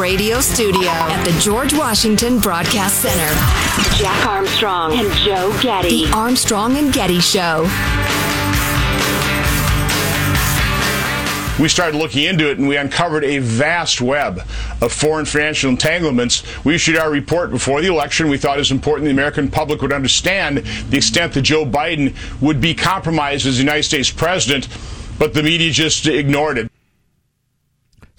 radio studio at the George Washington Broadcast Center. Jack Armstrong and Joe Getty. The Armstrong and Getty Show. we started looking into it and we uncovered a vast web of foreign financial entanglements. We issued our report before the election. We thought it was important the American public would understand the extent that Joe Biden would be compromised as the United States president, but the media just ignored it.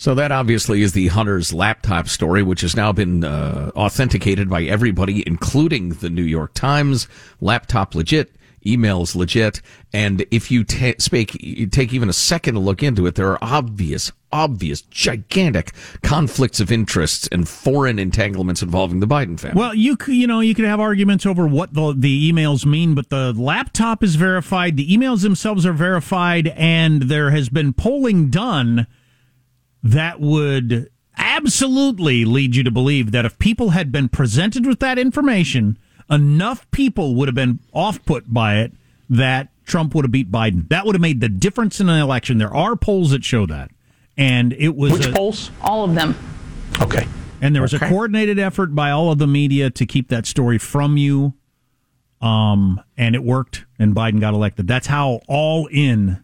So that obviously is the Hunter's laptop story, which has now been uh, authenticated by everybody, including the New York Times. Laptop legit emails legit. And if you ta- speak, you take even a second to look into it, there are obvious, obvious, gigantic conflicts of interests and foreign entanglements involving the Biden family. Well, you you know you could have arguments over what the the emails mean, but the laptop is verified, the emails themselves are verified, and there has been polling done that would absolutely lead you to believe that if people had been presented with that information enough people would have been off put by it that Trump would have beat Biden. That would have made the difference in an election. There are polls that show that. And it was Which a, polls? All of them. Okay. And there was okay. a coordinated effort by all of the media to keep that story from you. Um, and it worked and Biden got elected. That's how all in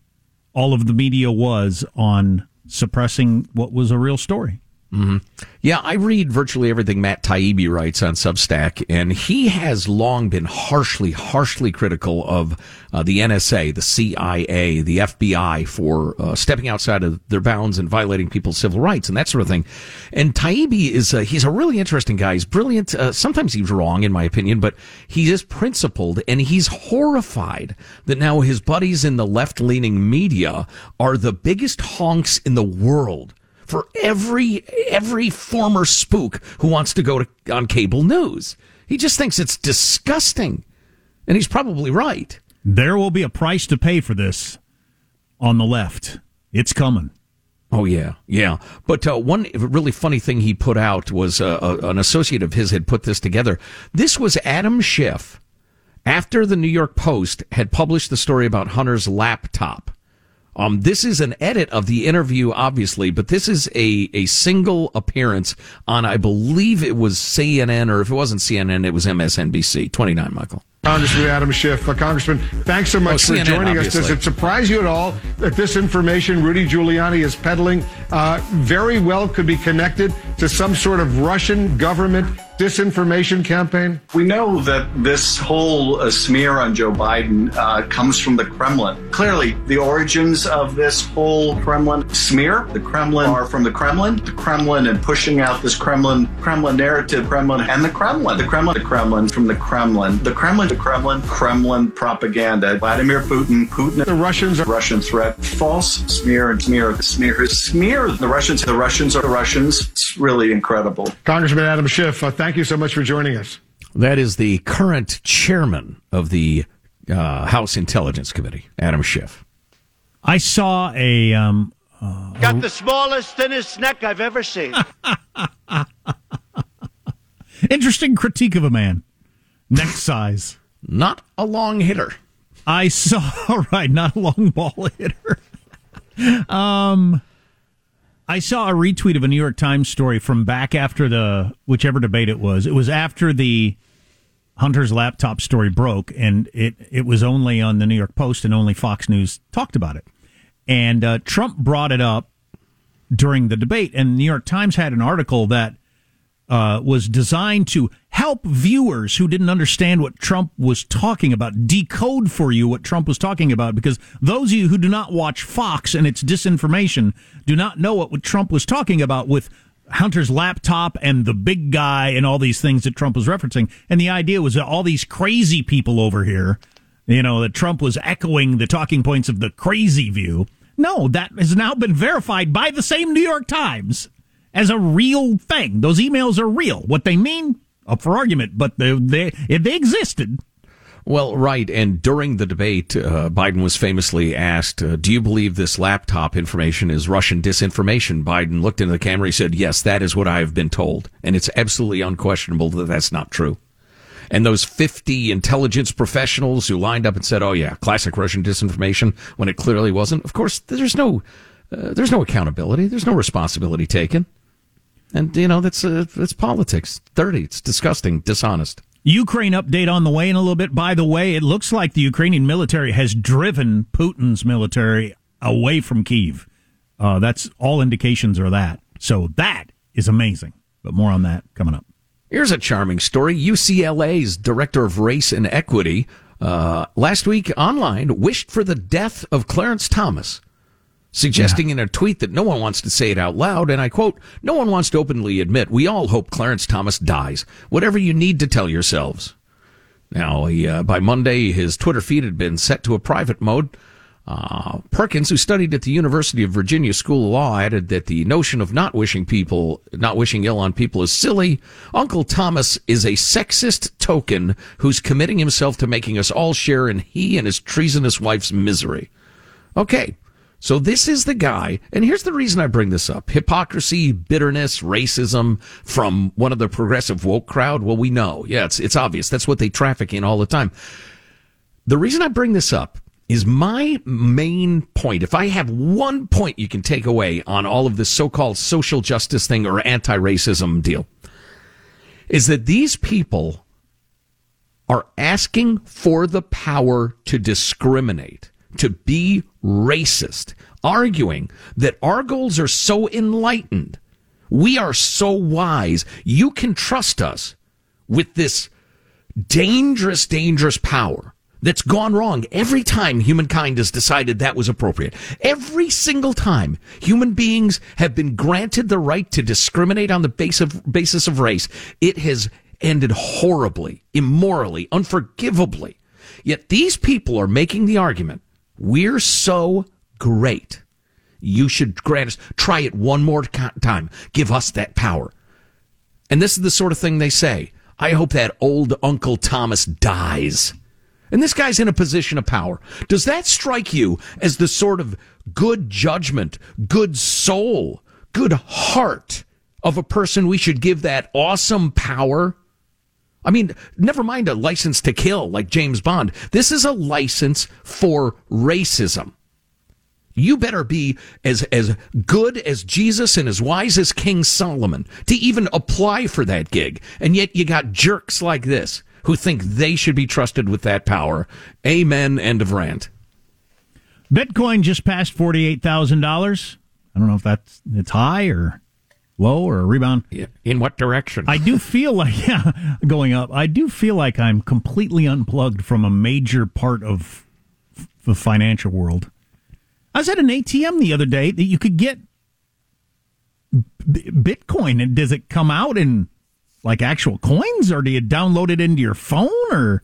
all of the media was on suppressing what was a real story. Mm-hmm. Yeah, I read virtually everything Matt Taibbi writes on Substack, and he has long been harshly, harshly critical of uh, the NSA, the CIA, the FBI for uh, stepping outside of their bounds and violating people's civil rights and that sort of thing. And Taibbi is uh, he's a really interesting guy. He's brilliant. Uh, sometimes he's wrong, in my opinion, but he is principled, and he's horrified that now his buddies in the left-leaning media are the biggest honks in the world for every every former spook who wants to go to on cable news. He just thinks it's disgusting. And he's probably right. There will be a price to pay for this on the left. It's coming. Oh yeah, yeah. But uh, one really funny thing he put out was uh, uh, an associate of his had put this together. This was Adam Schiff after the New York Post had published the story about Hunter's laptop. Um, this is an edit of the interview, obviously, but this is a, a single appearance on, I believe it was CNN, or if it wasn't CNN, it was MSNBC. 29, Michael. Congressman Adam Schiff. Uh, Congressman, thanks so much oh, for CNN, joining obviously. us. Does it surprise you at all that this information Rudy Giuliani is peddling uh, very well could be connected to some sort of Russian government disinformation campaign? We know that this whole uh, smear on Joe Biden uh, comes from the Kremlin. Clearly, the origins of this whole Kremlin smear, the Kremlin are from the Kremlin, the Kremlin and pushing out this Kremlin Kremlin narrative, Kremlin and the Kremlin, the Kremlin, the Kremlin from the Kremlin, the Kremlin, the Kremlin, Kremlin propaganda. Vladimir Putin, Putin, the Russians, are Russian threat, false smear and smear, smear, smear. The Russians, the Russians are the Russians. It's really incredible. Congressman Adam Schiff, uh, thank you so much for joining us. That is the current chairman of the uh, House Intelligence Committee, Adam Schiff. I saw a. Um, uh, Got the smallest, thinnest neck I've ever seen. Interesting critique of a man. Neck size. Not a long hitter. I saw, right, not a long ball hitter. um, I saw a retweet of a New York Times story from back after the whichever debate it was. It was after the Hunter's laptop story broke, and it it was only on the New York Post and only Fox News talked about it. And uh, Trump brought it up during the debate, and the New York Times had an article that uh, was designed to help viewers who didn't understand what Trump was talking about decode for you what Trump was talking about because those of you who do not watch Fox and its disinformation do not know what, what Trump was talking about with Hunter's laptop and the big guy and all these things that Trump was referencing. And the idea was that all these crazy people over here, you know, that Trump was echoing the talking points of the crazy view. No, that has now been verified by the same New York Times as a real thing. Those emails are real. What they mean, up for argument, but they, they, they existed. Well, right. And during the debate, uh, Biden was famously asked, uh, Do you believe this laptop information is Russian disinformation? Biden looked into the camera. He said, Yes, that is what I have been told. And it's absolutely unquestionable that that's not true. And those 50 intelligence professionals who lined up and said, Oh, yeah, classic Russian disinformation when it clearly wasn't. Of course, there's no, uh, there's no accountability. There's no responsibility taken. And, you know, that's, uh, that's politics. Dirty. It's disgusting, dishonest. Ukraine update on the way in a little bit. By the way, it looks like the Ukrainian military has driven Putin's military away from Kiev. Uh, that's all indications are that. So that is amazing. But more on that coming up. Here's a charming story. UCLA's director of race and equity uh, last week online wished for the death of Clarence Thomas, suggesting yeah. in a tweet that no one wants to say it out loud. And I quote, No one wants to openly admit we all hope Clarence Thomas dies. Whatever you need to tell yourselves. Now, he, uh, by Monday, his Twitter feed had been set to a private mode. Uh, Perkins, who studied at the University of Virginia School of Law, added that the notion of not wishing people, not wishing ill on people is silly. Uncle Thomas is a sexist token who's committing himself to making us all share in he and his treasonous wife's misery. Okay. So this is the guy, and here's the reason I bring this up. Hypocrisy, bitterness, racism from one of the progressive woke crowd. Well, we know. Yeah, it's, it's obvious. That's what they traffic in all the time. The reason I bring this up is my main point. If I have one point you can take away on all of this so-called social justice thing or anti-racism deal, is that these people are asking for the power to discriminate, to be racist, arguing that our goals are so enlightened. We are so wise. You can trust us with this dangerous, dangerous power that's gone wrong every time humankind has decided that was appropriate. Every single time human beings have been granted the right to discriminate on the base of, basis of race, it has ended horribly, immorally, unforgivably. Yet these people are making the argument, we're so great. You should grant us, try it one more time. Give us that power. And this is the sort of thing they say. I hope that old Uncle Thomas dies. And this guy's in a position of power. Does that strike you as the sort of good judgment, good soul, good heart of a person we should give that awesome power? I mean, never mind a license to kill like James Bond. This is a license for racism. You better be as, as good as Jesus and as wise as King Solomon to even apply for that gig. And yet you got jerks like this who think they should be trusted with that power. Amen. End of rant. Bitcoin just passed forty-eight thousand dollars. I don't know if that's it's high or low or a rebound. In what direction? I do feel like yeah, going up. I do feel like I'm completely unplugged from a major part of the financial world. I was at an ATM the other day that you could get Bitcoin, and does it come out in like actual coins, or do you download it into your phone, or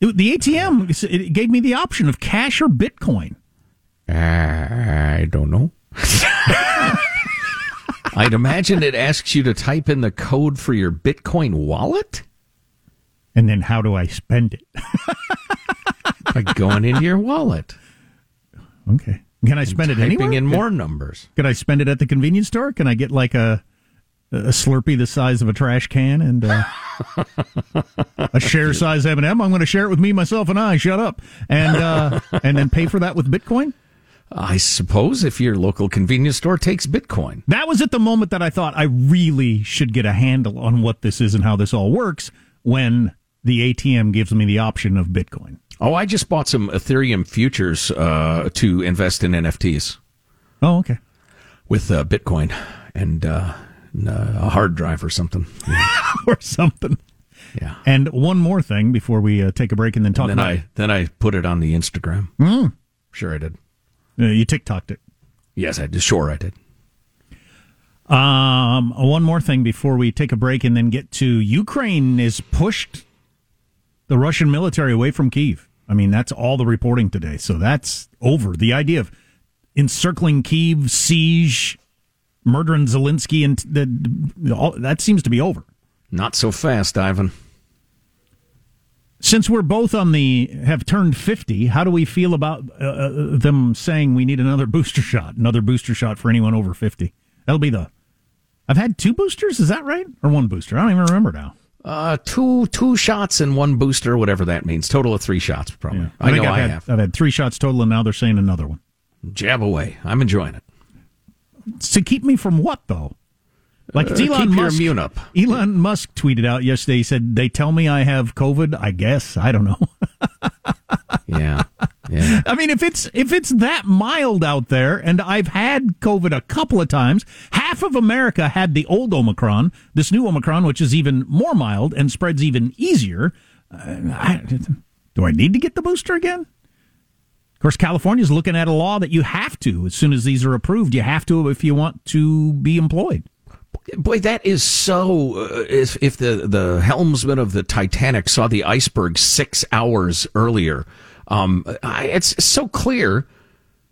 the ATM? It gave me the option of cash or Bitcoin. Ah, I don't know. I'd imagine it asks you to type in the code for your Bitcoin wallet. And then how do I spend it? By going into your wallet. Okay. Can I spend it anywhere? in more numbers. Can I spend it at the convenience store? Can I get like a a Slurpee the size of a trash can and uh, a share size M&M? I'm going to share it with me, myself, and I. Shut up, and uh, and then pay for that with Bitcoin. I suppose if your local convenience store takes Bitcoin. That was at the moment that I thought I really should get a handle on what this is and how this all works when the ATM gives me the option of Bitcoin. Oh, I just bought some Ethereum futures uh, to invest in NFTs. Oh, okay. With uh, Bitcoin. And uh, uh, a hard drive or something, yeah. or something. Yeah. And one more thing before we uh, take a break and then talk. And then about I then I put it on the Instagram. Mm. Sure, I did. Uh, you TikToked it. Yes, I did. Sure, I did. Um, one more thing before we take a break and then get to Ukraine is pushed the Russian military away from Kiev. I mean, that's all the reporting today. So that's over. The idea of encircling Kiev, siege, murdering Zelensky, and the, all, that seems to be over. Not so fast, Ivan. Since we're both on the have turned fifty, how do we feel about uh, uh, them saying we need another booster shot? Another booster shot for anyone over fifty. That'll be the. I've had two boosters. Is that right, or one booster? I don't even remember now. Uh, two two shots and one booster, whatever that means. Total of three shots, probably. Yeah. I, I know I've I had, have. I've had three shots total, and now they're saying another one. Jab away. I'm enjoying it to keep me from what though? Like it's uh, Elon Musk. immune up. Elon Musk tweeted out yesterday. He said, "They tell me I have COVID. I guess I don't know." yeah, yeah. I mean, if it's if it's that mild out there, and I've had COVID a couple of times, half of America had the old Omicron. This new Omicron, which is even more mild and spreads even easier. Uh, I, do I need to get the booster again? Of course, California is looking at a law that you have to, as soon as these are approved, you have to if you want to be employed. Boy, that is so. Uh, if, if the, the helmsman of the Titanic saw the iceberg six hours earlier, um, it's so clear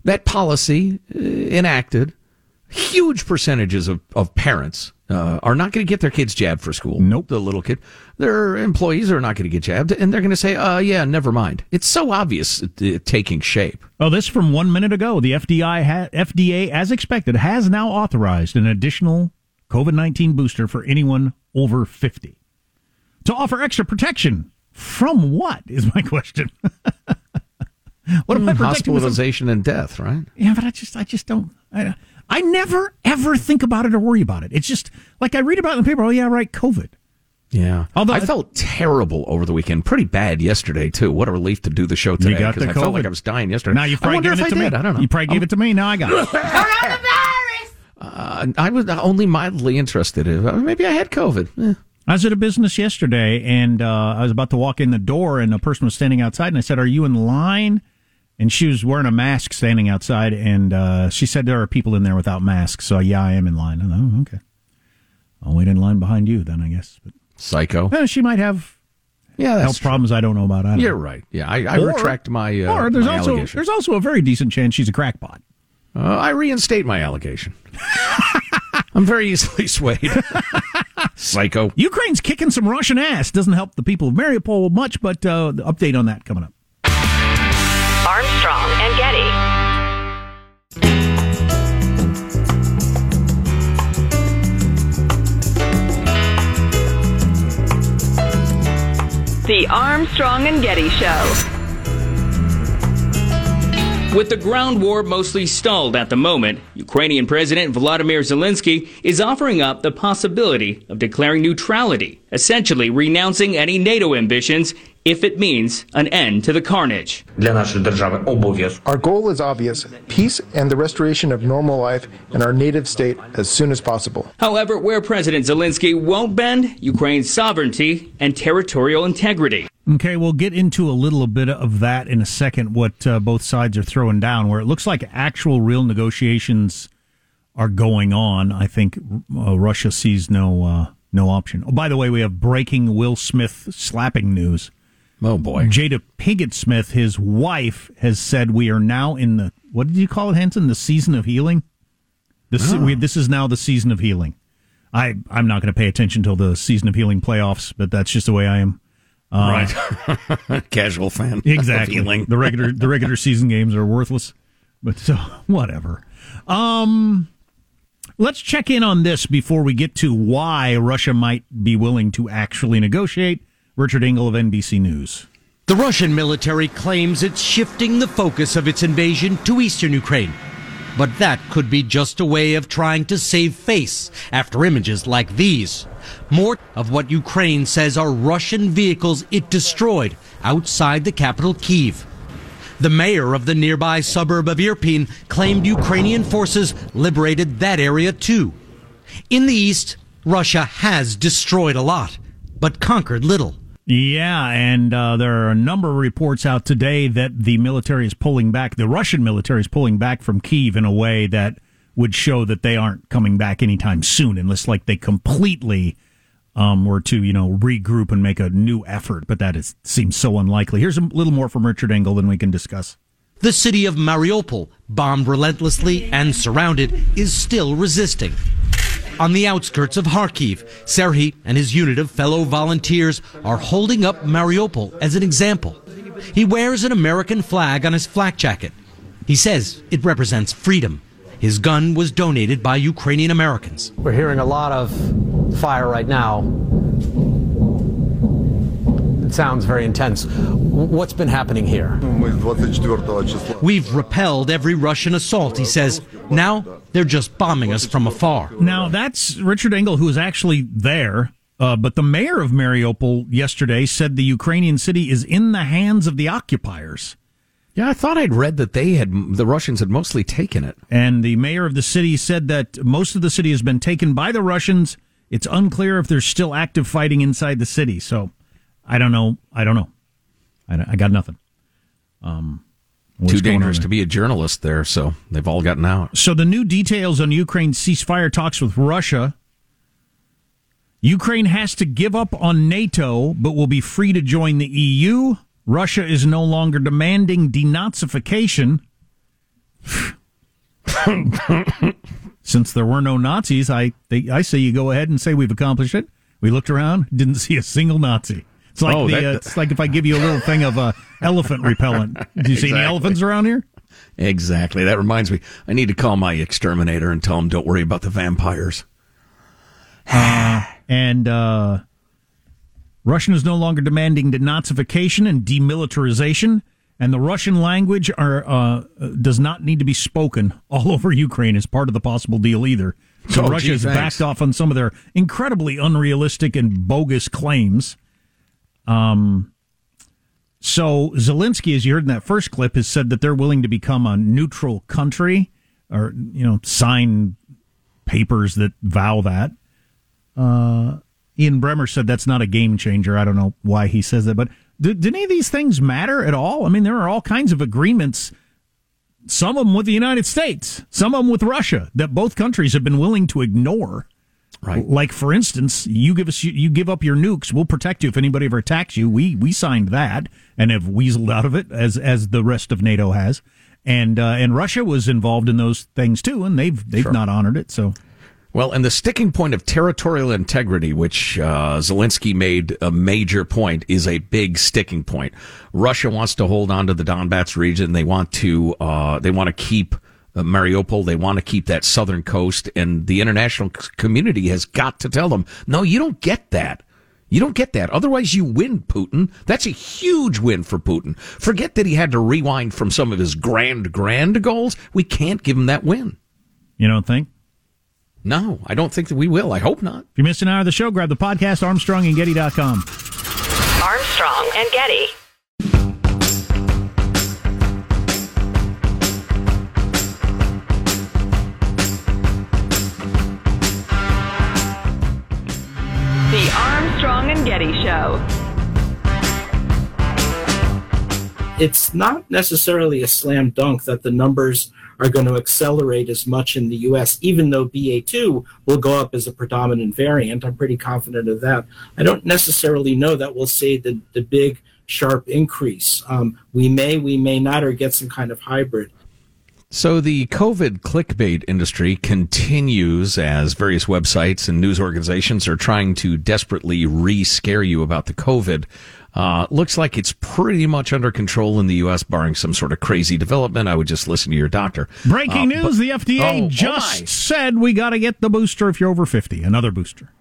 that policy uh, enacted huge percentages of, of parents uh, are not going to get their kids jabbed for school. Nope. The little kid. Their employees are not going to get jabbed, and they're going to say, uh, yeah, never mind. It's so obvious uh, taking shape. Oh, this from one minute ago. The FDI ha- FDA, as expected, has now authorized an additional COVID 19 booster for anyone over 50 to offer extra protection. From what is my question? what am I hmm, Hospitalization and death, right? Yeah, but I just, I just don't. I, I never ever think about it or worry about it. It's just like I read about it in the paper. Oh yeah, right, COVID. Yeah. Although I felt terrible over the weekend. Pretty bad yesterday too. What a relief to do the show today because I felt like I was dying yesterday. Now you probably given it to me. I don't know. You probably gave it to me. Now I got it. Uh, I was only mildly interested. Maybe I had COVID. Eh. I was at a business yesterday, and uh, I was about to walk in the door, and a person was standing outside, and I said, "Are you in line?" And she was wearing a mask, standing outside, and uh, she said, "There are people in there without masks." So yeah, I am in line. Oh, okay. I'll wait in line behind you then, I guess. But Psycho. Eh, she might have yeah, health true. problems I don't know about. I don't You're know. right. Yeah, I, I or, retract my. Uh, or there's my also there's also a very decent chance she's a crackpot. Uh, I reinstate my allegation. I'm very easily swayed. Psycho. Ukraine's kicking some Russian ass. Doesn't help the people of Mariupol much, but uh, the update on that coming up. Armstrong and Getty. The Armstrong and Getty Show. With the ground war mostly stalled at the moment, Ukrainian President Vladimir Zelensky is offering up the possibility of declaring neutrality, essentially renouncing any NATO ambitions if it means an end to the carnage. Our goal is obvious peace and the restoration of normal life in our native state as soon as possible. However, where President Zelensky won't bend, Ukraine's sovereignty and territorial integrity. Okay, we'll get into a little bit of that in a second, what uh, both sides are throwing down, where it looks like actual real negotiations are going on. I think uh, Russia sees no. Uh, no option. Oh, by the way, we have breaking Will Smith slapping news. Oh boy. Jada Pinkett Smith, his wife, has said we are now in the what did you call it, Hanson? The season of healing. This oh. we, this is now the season of healing. I I'm not going to pay attention till the season of healing playoffs, but that's just the way I am. Uh, right, casual fan. Exactly. the regular the regular season games are worthless, but so whatever. Um, let's check in on this before we get to why Russia might be willing to actually negotiate Richard Engel of NBC News. The Russian military claims it's shifting the focus of its invasion to eastern Ukraine. But that could be just a way of trying to save face after images like these. More of what Ukraine says are Russian vehicles it destroyed outside the capital Kiev. The mayor of the nearby suburb of Irpin claimed Ukrainian forces liberated that area too. In the east, Russia has destroyed a lot, but conquered little. Yeah, and uh, there are a number of reports out today that the military is pulling back. The Russian military is pulling back from Kiev in a way that would show that they aren't coming back anytime soon, unless like they completely um, were to you know regroup and make a new effort. But that is seems so unlikely. Here's a little more from Richard Engel than we can discuss. The city of Mariupol, bombed relentlessly and surrounded, is still resisting. On the outskirts of Kharkiv, Serhiy and his unit of fellow volunteers are holding up Mariupol as an example. He wears an American flag on his flak jacket. He says it represents freedom. His gun was donated by Ukrainian Americans. We're hearing a lot of fire right now. It sounds very intense. What's been happening here? We've repelled every Russian assault, he says, Now they're just bombing us from afar. Now that's Richard Engel, who was actually there. Uh, but the mayor of Mariupol yesterday said the Ukrainian city is in the hands of the occupiers. Yeah, I thought I'd read that they had the Russians had mostly taken it. And the mayor of the city said that most of the city has been taken by the Russians. It's unclear if there's still active fighting inside the city. So I don't know. I don't know. I, I got nothing. Um, Too dangerous to be a journalist there, so they've all gotten out. So the new details on Ukraine's ceasefire talks with Russia. Ukraine has to give up on NATO, but will be free to join the EU. Russia is no longer demanding denazification. Since there were no Nazis, I they, I say you go ahead and say we've accomplished it. We looked around, didn't see a single Nazi. It's like oh, the, that, uh, it's like if I give you a little thing of uh, elephant repellent. Do you exactly. see any elephants around here? Exactly. That reminds me. I need to call my exterminator and tell him don't worry about the vampires. Uh, and uh, Russian is no longer demanding denazification and demilitarization, and the Russian language are, uh, does not need to be spoken all over Ukraine as part of the possible deal either. So oh, Russia has backed off on some of their incredibly unrealistic and bogus claims. Um, so Zelensky, as you heard in that first clip, has said that they're willing to become a neutral country, or you know, sign papers that vow that. Uh, Ian Bremmer said that's not a game changer. I don't know why he says that, but do, do any of these things matter at all? I mean, there are all kinds of agreements, some of them with the United States, some of them with Russia, that both countries have been willing to ignore. Right. Like for instance, you give us you give up your nukes, we'll protect you if anybody ever attacks you. We we signed that and have weaseled out of it as as the rest of NATO has. And uh, and Russia was involved in those things too, and they've they've sure. not honored it. So well, and the sticking point of territorial integrity, which uh, Zelensky made a major point, is a big sticking point. Russia wants to hold on to the Donbass region. They want to uh, they want to keep Uh, Mariupol. They want to keep that southern coast, and the international community has got to tell them, no, you don't get that. You don't get that. Otherwise, you win, Putin. That's a huge win for Putin. Forget that he had to rewind from some of his grand, grand goals. We can't give him that win. You don't think? No, I don't think that we will. I hope not. If you missed an hour of the show, grab the podcast, Armstrong and ArmstrongandGetty.com. Armstrong and Getty. Getty Show. It's not necessarily a slam dunk that the numbers are going to accelerate as much in the US, even though BA2 will go up as a predominant variant. I'm pretty confident of that. I don't necessarily know that we'll see the, the big, sharp increase. Um, we may, we may not, or get some kind of hybrid. So the COVID clickbait industry continues as various websites and news organizations are trying to desperately re-scare you about the COVID. Uh, looks like it's pretty much under control in the U.S., barring some sort of crazy development. I would just listen to your doctor. Breaking uh, news: but, The FDA oh, just oh said we got to get the booster if you're over fifty. Another booster.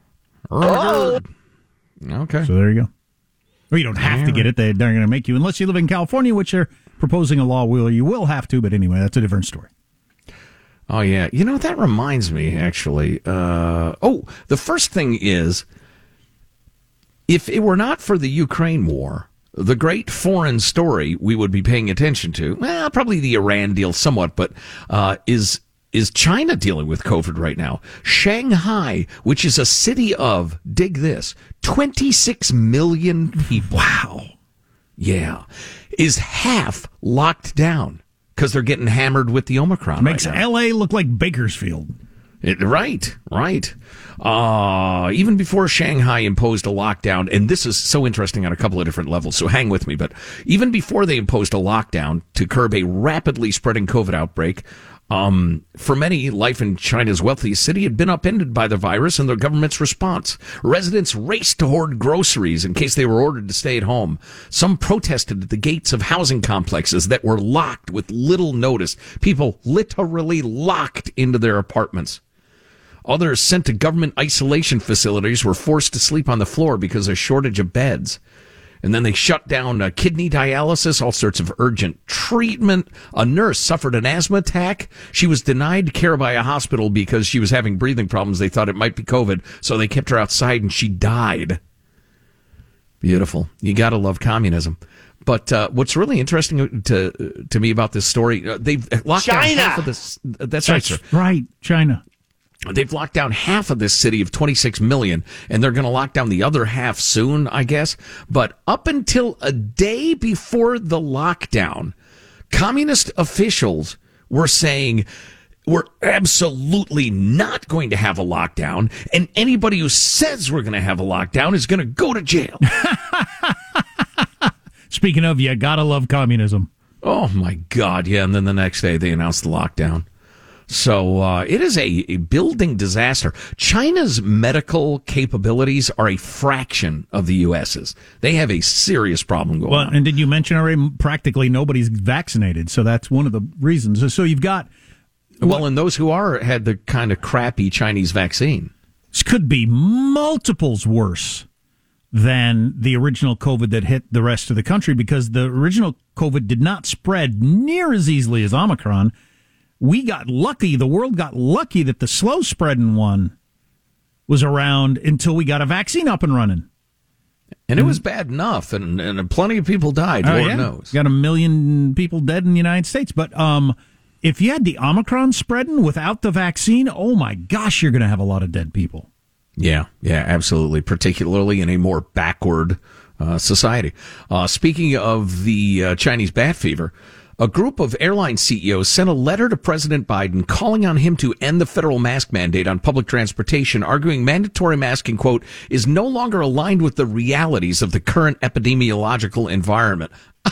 Oh. Okay. So there you go. Well, you don't have to get it. They, they're going to make you, unless you live in California, which they're proposing a law where you will have to. But anyway, that's a different story. Oh yeah, you know that reminds me actually. Uh, oh, the first thing is if it were not for the Ukraine war, the great foreign story we would be paying attention to, well, probably the Iran deal somewhat, but uh, is is China dealing with COVID right now? Shanghai, which is a city of dig this, 26 million people. Wow. Yeah. Is half locked down because they're getting hammered with the Omicron. Makes right LA look like Bakersfield. It, right, right. Uh, even before Shanghai imposed a lockdown, and this is so interesting on a couple of different levels, so hang with me, but even before they imposed a lockdown to curb a rapidly spreading COVID outbreak, um, for many, life in China's wealthiest city had been upended by the virus and the government's response. Residents raced to hoard groceries in case they were ordered to stay at home. Some protested at the gates of housing complexes that were locked with little notice. People literally locked into their apartments. Others sent to government isolation facilities were forced to sleep on the floor because of a shortage of beds. And then they shut down uh, kidney dialysis, all sorts of urgent treatment. A nurse suffered an asthma attack. She was denied care by a hospital because she was having breathing problems. They thought it might be COVID, so they kept her outside and she died. Beautiful. You got to love communism. But uh, what's really interesting to to me about this story, uh, they've locked China. down half of this. That's, that's right, sir. Right, China. They've locked down half of this city of 26 million, and they're going to lock down the other half soon, I guess. But up until a day before the lockdown, communist officials were saying, we're absolutely not going to have a lockdown, and anybody who says we're going to have a lockdown is going to go to jail. Speaking of, you gotta love communism. Oh my God, yeah. And then the next day they announced the lockdown. So uh, it is a, a, building disaster. China's medical capabilities are a fraction of the U.S.'s. They have a serious problem going well, on. And did you mention already? Practically nobody's vaccinated, so that's one of the reasons. So you've got well, and those who are had the kind of crappy Chinese vaccine. This could be multiples worse than the original COVID that hit the rest of the country because the original COVID did not spread near as easily as Omicron. We got lucky, the world got lucky that the slow spreading one was around until we got a vaccine up and running. And it was bad enough, and, and plenty of people died. Oh, Lord yeah. knows, got a million people dead in the United States. But um, if you had the Omicron spreading without the vaccine, oh my gosh, you're going to have a lot of dead people. Yeah, yeah, absolutely. Particularly in a more backward uh, society. Uh, speaking of the uh, Chinese bat fever, a group of airline CEOs sent a letter to President Biden calling on him to end the federal mask mandate on public transportation, arguing mandatory masking, quote, is no longer aligned with the realities of the current epidemiological environment.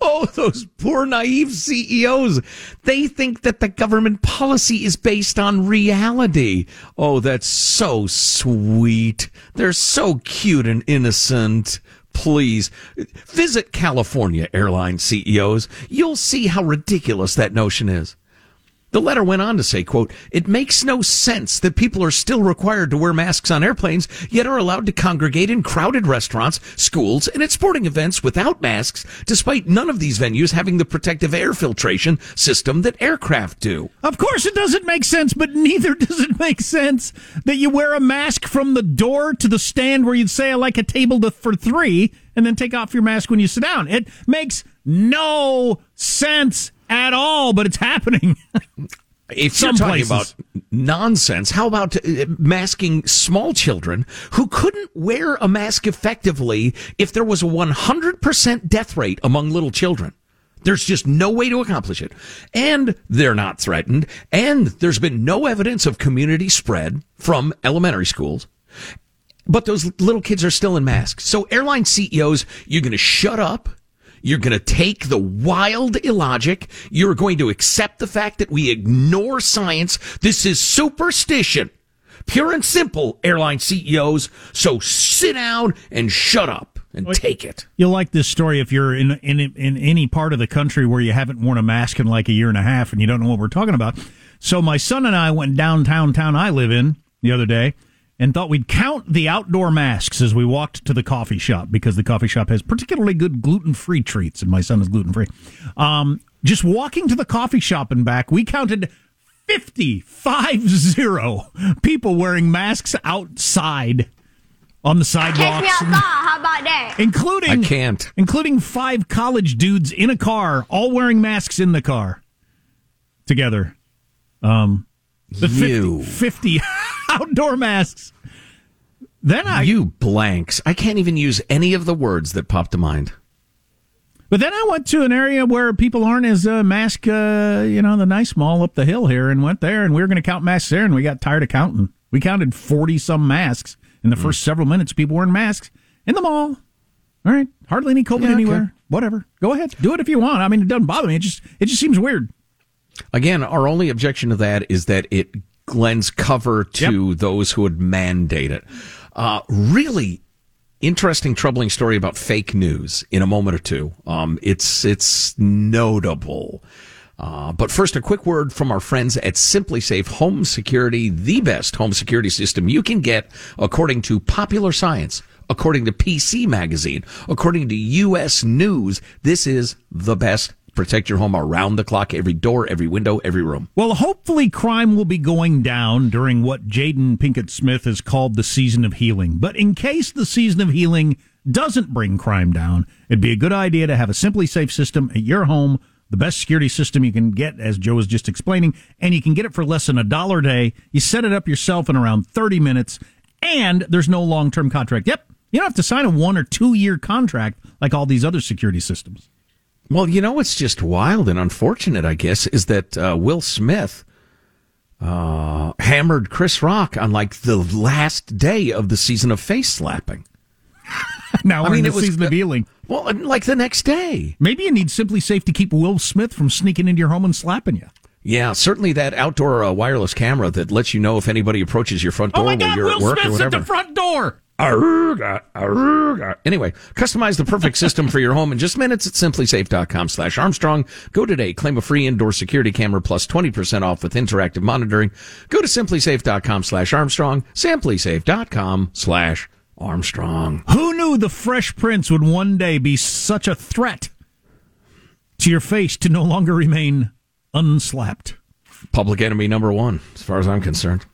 oh, those poor naive CEOs. They think that the government policy is based on reality. Oh, that's so sweet. They're so cute and innocent. Please visit California airline CEOs. You'll see how ridiculous that notion is. The letter went on to say, quote, it makes no sense that people are still required to wear masks on airplanes, yet are allowed to congregate in crowded restaurants, schools, and at sporting events without masks, despite none of these venues having the protective air filtration system that aircraft do. Of course it doesn't make sense, but neither does it make sense that you wear a mask from the door to the stand where you'd say I like a table to, for three and then take off your mask when you sit down. It makes no sense at all, but it's happening. if Some you're talking places. about nonsense, how about uh, masking small children who couldn't wear a mask effectively if there was a 100% death rate among little children? There's just no way to accomplish it. And they're not threatened. And there's been no evidence of community spread from elementary schools. But those little kids are still in masks. So airline CEOs, you're going to shut up you're going to take the wild illogic. You're going to accept the fact that we ignore science. This is superstition. Pure and simple, airline CEOs. So sit down and shut up and well, take it. You'll like this story if you're in, in in any part of the country where you haven't worn a mask in like a year and a half and you don't know what we're talking about. So my son and I went downtown town I live in the other day and thought we'd count the outdoor masks as we walked to the coffee shop because the coffee shop has particularly good gluten free treats, and my son is gluten free. Um, just walking to the coffee shop and back, we counted 50, five zero people wearing masks outside on the sidewalks. Take me outside. How about that? Including I can't. Including five college dudes in a car, all wearing masks in the car together. Um, the you. 50, 50 outdoor masks. Then I you blanks. I can't even use any of the words that popped to mind. But then I went to an area where people aren't as uh, mask, uh, you know, the nice mall up the hill here, and went there, and we were going to count masks there, and we got tired of counting. We counted forty some masks in the mm. first several minutes. People wearing masks in the mall. All right, hardly any COVID yeah, anywhere. Okay. Whatever, go ahead, do it if you want. I mean, it doesn't bother me. It just it just seems weird. Again, our only objection to that is that it lends cover to yep. those who would mandate it. Uh, really interesting, troubling story about fake news in a moment or two. Um, it's it's notable. Uh, but first, a quick word from our friends at SimpliSafe Home Security, the best home security system you can get according to popular science. According to PC Magazine, according to U.S. News, this is the best protect your home around the clock, every door, every window, every room. Well, hopefully crime will be going down during what Jaden Pinkett Smith has called the season of healing. But in case the season of healing doesn't bring crime down, it'd be a good idea to have a SimpliSafe system at your home, the best security system you can get, as Joe was just explaining, and you can get it for less than a dollar a day. You set it up yourself in around 30 minutes, and there's no long term contract. Yep. You don't have to sign a one or two year contract like all these other security systems. Well, you know what's just wild and unfortunate, I guess, is that uh, Will Smith uh, hammered Chris Rock on like the last day of the season of face slapping. now I mean, in the it season was, of healing. Well, like the next day. Maybe you need SimpliSafe to keep Will Smith from sneaking into your home and slapping you. Yeah, certainly that outdoor uh, wireless camera that lets you know if anybody approaches your front door oh my God, while you're Will at work Smith's or whatever. at the front door. Aruga, aruga. Anyway, customize the perfect system for your home in just minutes at simplisafe.com slash Armstrong. Go today. Claim a free indoor security camera plus 20% off with interactive monitoring. Go to simplisafe.com slash Armstrong. Simplisafe.com slash Armstrong. Who knew the Fresh Prince would one day be such a threat to your face to no longer remain unslapped? Public enemy number one, as far as I'm concerned.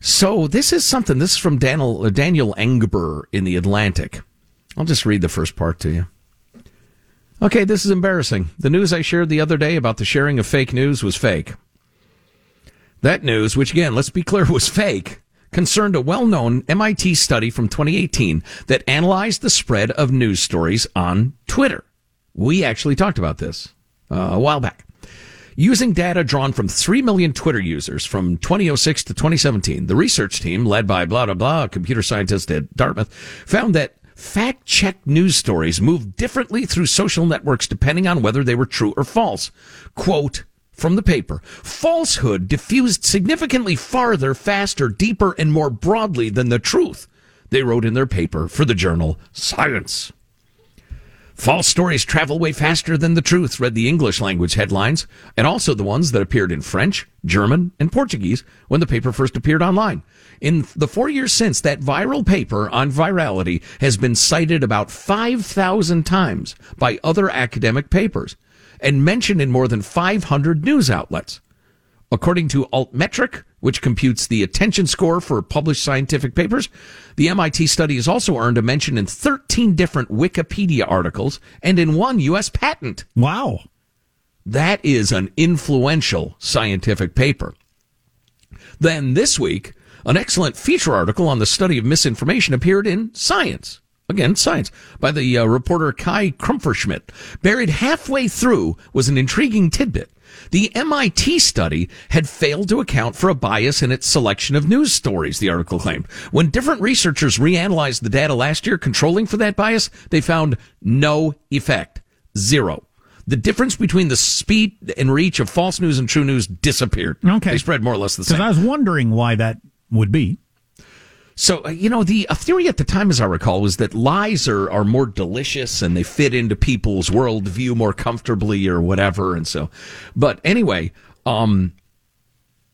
So this is something. This is from Daniel uh, Daniel Engber in the Atlantic. I'll just read the first part to you. Okay, this is embarrassing. The news I shared the other day about the sharing of fake news was fake. That news, which again, let's be clear, was fake, concerned a well-known MIT study from 2018 that analyzed the spread of news stories on Twitter. We actually talked about this uh, a while back. Using data drawn from 3 million Twitter users from 2006 to 2017, the research team, led by blah, blah, blah, a computer scientist at Dartmouth, found that fact checked news stories moved differently through social networks depending on whether they were true or false. Quote, from the paper, falsehood diffused significantly farther, faster, deeper, and more broadly than the truth, they wrote in their paper for the journal Science. False stories travel way faster than the truth, read the English language headlines, and also the ones that appeared in French, German, and Portuguese when the paper first appeared online. In the four years since, that viral paper on virality has been cited about 5,000 times by other academic papers and mentioned in more than 500 news outlets. According to Altmetric, which computes the attention score for published scientific papers, the MIT study has also earned a mention in 13 different Wikipedia articles and in one U.S. patent. Wow. That is an influential scientific paper. Then this week, an excellent feature article on the study of misinformation appeared in Science. Again, Science, by the uh, reporter Kai Kupferschmidt. Buried halfway through was an intriguing tidbit. The MIT study had failed to account for a bias in its selection of news stories, the article claimed. When different researchers reanalyzed the data last year controlling for that bias, they found no effect. Zero. The difference between the speed and reach of false news and true news disappeared. Okay. They spread more or less the same. Because I was wondering why that would be. So, uh, you know, the theory at the time, as I recall, was that lies are, are more delicious and they fit into people's worldview more comfortably or whatever. And so, but anyway, um,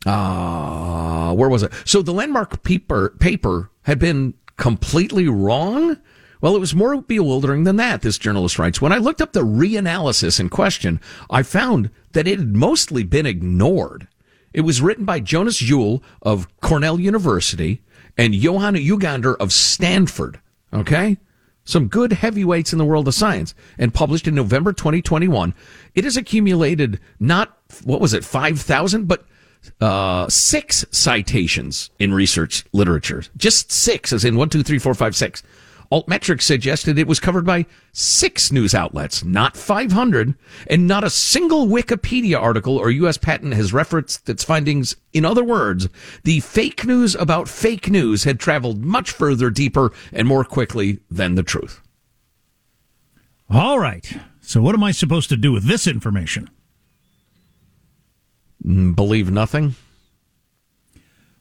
uh, where was it? So the landmark paper, paper had been completely wrong. Well, it was more bewildering than that, this journalist writes. When I looked up the reanalysis in question, I found that it had mostly been ignored. It was written by Jonas Juul of Cornell University and Johan Ugander of Stanford. Okay? Some good heavyweights in the world of science and published in November 2021. It has accumulated not, what was it, 5,000, but uh, six citations in research literature. Just six, as in one, two, three, four, five, six. Altmetrics suggested it was covered by six news outlets, not 500, and not a single Wikipedia article or U.S. patent has referenced its findings. In other words, the fake news about fake news had traveled much further, deeper, and more quickly than the truth. All right. So, what am I supposed to do with this information? Mm, believe nothing?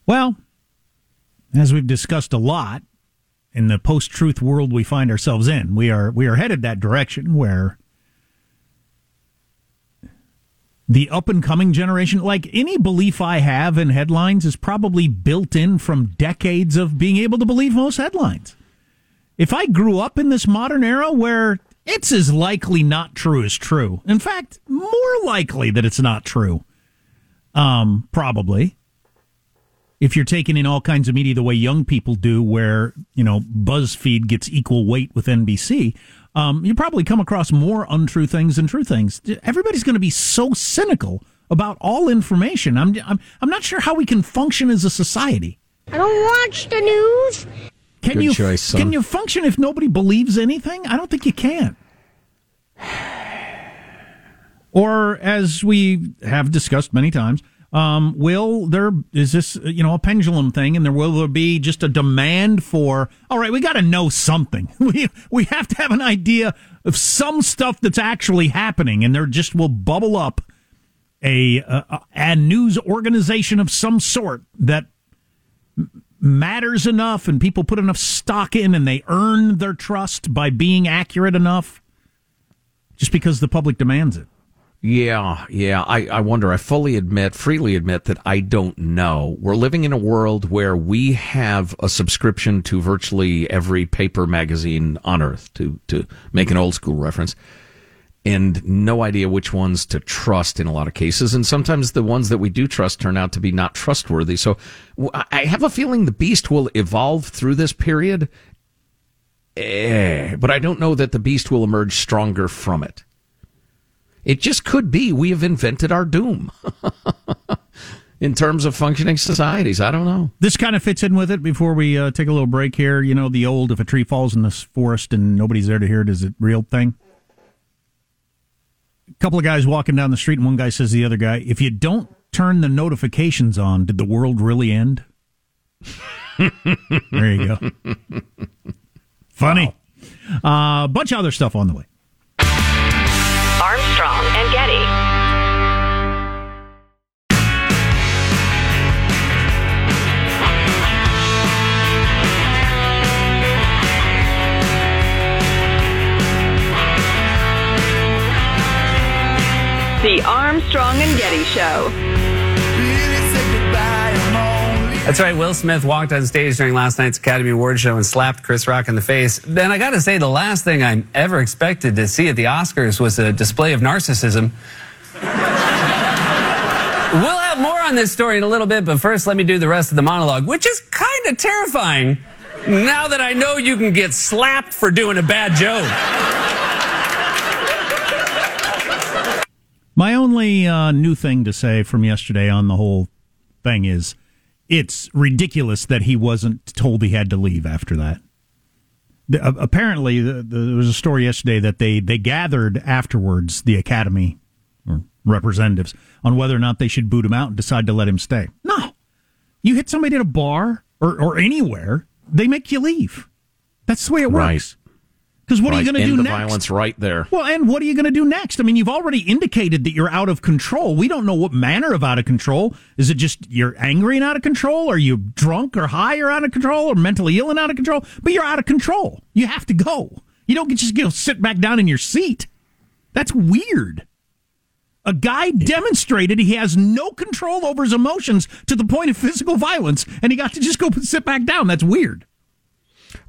Well, as we've discussed a lot, in the post-truth world we find ourselves in. We are we are headed that direction where the up and coming generation, like any belief I have in headlines, is probably built in from decades of being able to believe most headlines. if I grew up in this modern era where it's as likely not true as true. In fact, more likely that it's not true. Um, probably. If you're taking in all kinds of media the way young people do, where, you know, BuzzFeed gets equal weight with NBC, um, you probably come across more untrue things than true things. Everybody's going to be so cynical about all information. I'm, I'm, I'm not sure how we can function as a society. I don't watch the news. Can Good you choice, son. can you function if nobody believes anything? I don't think you can. Or as we have discussed many times, um, will there is this you know a pendulum thing, and there will there be just a demand for? All right, we got to know something. We we have to have an idea of some stuff that's actually happening, and there just will bubble up a a, a news organization of some sort that matters enough and people put enough stock in and they earn their trust by being accurate enough just because the public demands it. Yeah, yeah. I, I wonder. I fully admit, freely admit that I don't know. We're living in a world where we have a subscription to virtually every paper magazine on earth, to, to make an old school reference and no idea which ones to trust in a lot of cases. And sometimes the ones that we do trust turn out to be not trustworthy. So I have a feeling the beast will evolve through this period, eh, but I don't know that the beast will emerge stronger from it. It just could be we have invented our doom. in terms of functioning societies. I don't know. This kind of fits in with it. Before we uh, take a little break here, you know, the old "if a tree falls in this forest and nobody's there to hear it, is it real?" thing A couple of guys walking down the street, and one guy says to the other guy, "If you don't turn the notifications on, did the world really end?" there you go. Funny. A wow. uh, bunch of other stuff on the way. The Armstrong and Getty Show. That's right. Will Smith walked on stage during last night's Academy Award show and slapped Chris Rock in the face. Then I got to say, the last thing I ever expected to see at the Oscars was a display of narcissism. we'll have more on this story in a little bit, but first, let me do the rest of the monologue, which is kind of terrifying now that I know you can get slapped for doing a bad joke. My only uh, new thing to say from yesterday on the whole thing is it's ridiculous that he wasn't told he had to leave after that. The, uh, apparently, the, the, there was a story yesterday that they, they gathered afterwards, the Academy or representatives, on whether or not they should boot him out and decide to let him stay. No. You hit somebody at a bar or, or anywhere, they make you leave. That's the way it works. Right. Because what right. are you going to do the next? violence right there. Well, and what are you going to do next? I mean, you've already indicated that you're out of control. We don't know what manner of out of control. Is it just you're angry and out of control? Are you drunk or high or out of control or mentally ill and out of control? But you're out of control. You have to go. You don't just go sit back down in your seat. That's weird. A guy demonstrated he has no control over his emotions to the point of physical violence, and he got to just go sit back down. That's weird.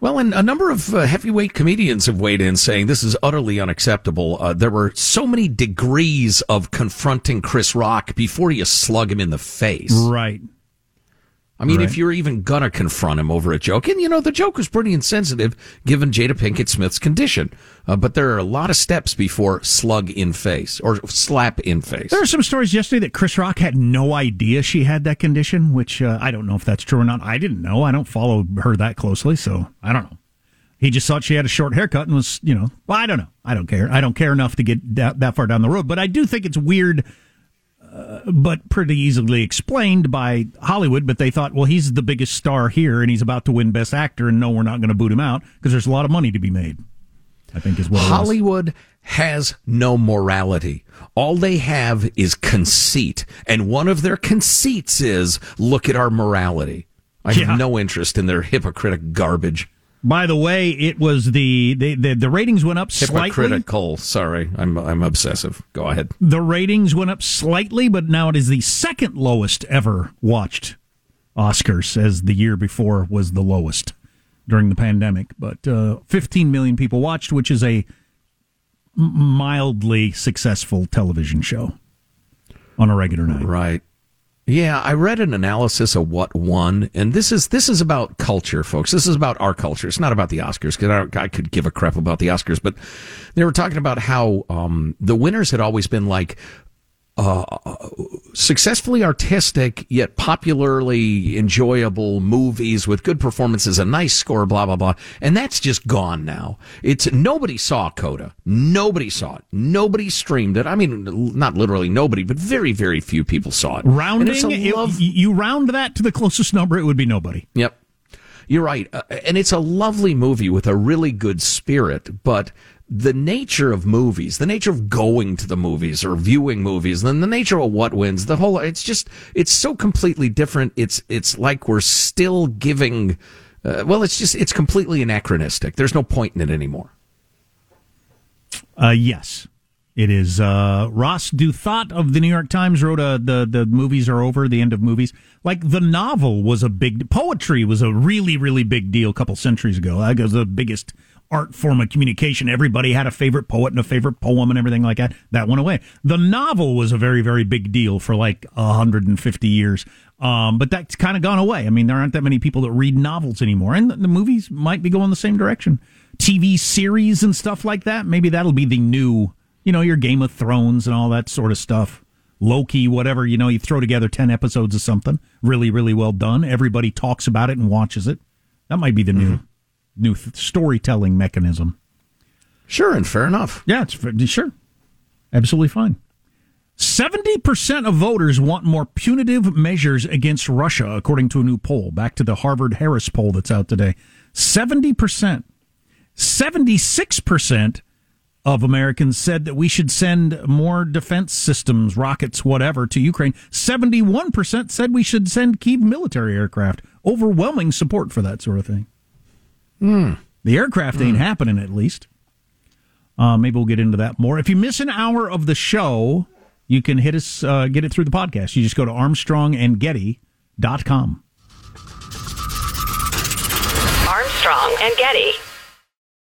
Well, and a number of uh, heavyweight comedians have weighed in saying this is utterly unacceptable. Uh, there were so many degrees of confronting Chris Rock before you slug him in the face. Right. I mean, right. if you're even gonna confront him over a joke, and you know the joke was pretty insensitive given Jada Pinkett Smith's condition, uh, but there are a lot of steps before slug in face or slap in face. There are some stories yesterday that Chris Rock had no idea she had that condition, which uh, I don't know if that's true or not. I didn't know. I don't follow her that closely, so I don't know. He just thought she had a short haircut and was, you know, well, I don't know. I don't care. I don't care enough to get that, that far down the road, but I do think it's weird but pretty easily explained by Hollywood. But they thought, well, he's the biggest star here, and he's about to win Best Actor, and no, we're not going to boot him out because there's a lot of money to be made. I think is what Hollywood has no morality. All they have is conceit, and one of their conceits is, "Look at our morality." I have no interest in their hypocritical garbage. By the way, it was the the, the, the ratings went up slightly. Hypocritical. Sorry, I'm I'm obsessive. Go ahead. The ratings went up slightly, but now it is the second lowest ever watched Oscars, as the year before was the lowest. during the pandemic. But uh, 15 million people watched, which is a mildly successful television show on a regular night. Right. Yeah, I read an analysis of what won, and this is this is about culture, folks. This is about our culture. It's not about the Oscars because I, I, could give a crap about the Oscars, but they were talking about how um, the winners had always been like uh, successfully artistic yet popularly enjoyable movies with good performances, a nice score, blah blah blah, and that's just gone now. It's nobody saw Coda, nobody saw it, nobody streamed it. I mean, not literally nobody, but very very few people saw it. Rounding, love- it, you round that to the closest number, it would be nobody. Yep. You're right. Uh, and it's a lovely movie with a really good spirit, but the nature of movies, the nature of going to the movies or viewing movies, then the nature of what wins, the whole, it's just, it's so completely different. It's, it's like we're still giving, uh, well, it's just, it's completely anachronistic. There's no point in it anymore. Uh, yes. It is uh, Ross Douthat of the New York Times wrote uh, the the movies are over, the end of movies. Like the novel was a big poetry was a really really big deal a couple centuries ago. That was the biggest art form of communication. Everybody had a favorite poet and a favorite poem and everything like that. That went away. The novel was a very, very big deal for like 150 years. Um, but that's kind of gone away. I mean, there aren't that many people that read novels anymore. And the, the movies might be going the same direction. TV series and stuff like that. Maybe that'll be the new, you know, your Game of Thrones and all that sort of stuff. Loki, whatever, you know, you throw together 10 episodes of something really, really well done. Everybody talks about it and watches it. That might be the new mm-hmm new th- storytelling mechanism. Sure, and fair enough. Yeah, it's sure, absolutely fine. Seventy percent of voters want more punitive measures against Russia, according to a new poll. Back to the Harvard Harris poll that's out today. Seventy percent, seventy-six percent of Americans said that we should send more defense systems, rockets, whatever, to Ukraine. 71% said we should send Kiev military aircraft. Overwhelming support for that sort of thing. Mm. The aircraft ain't mm. happening, at least. Uh, maybe we'll get into that more. If you miss an hour of the show, you can hit us, uh, get it through the podcast. You just go to armstrongandgetty.com. Armstrong and Getty.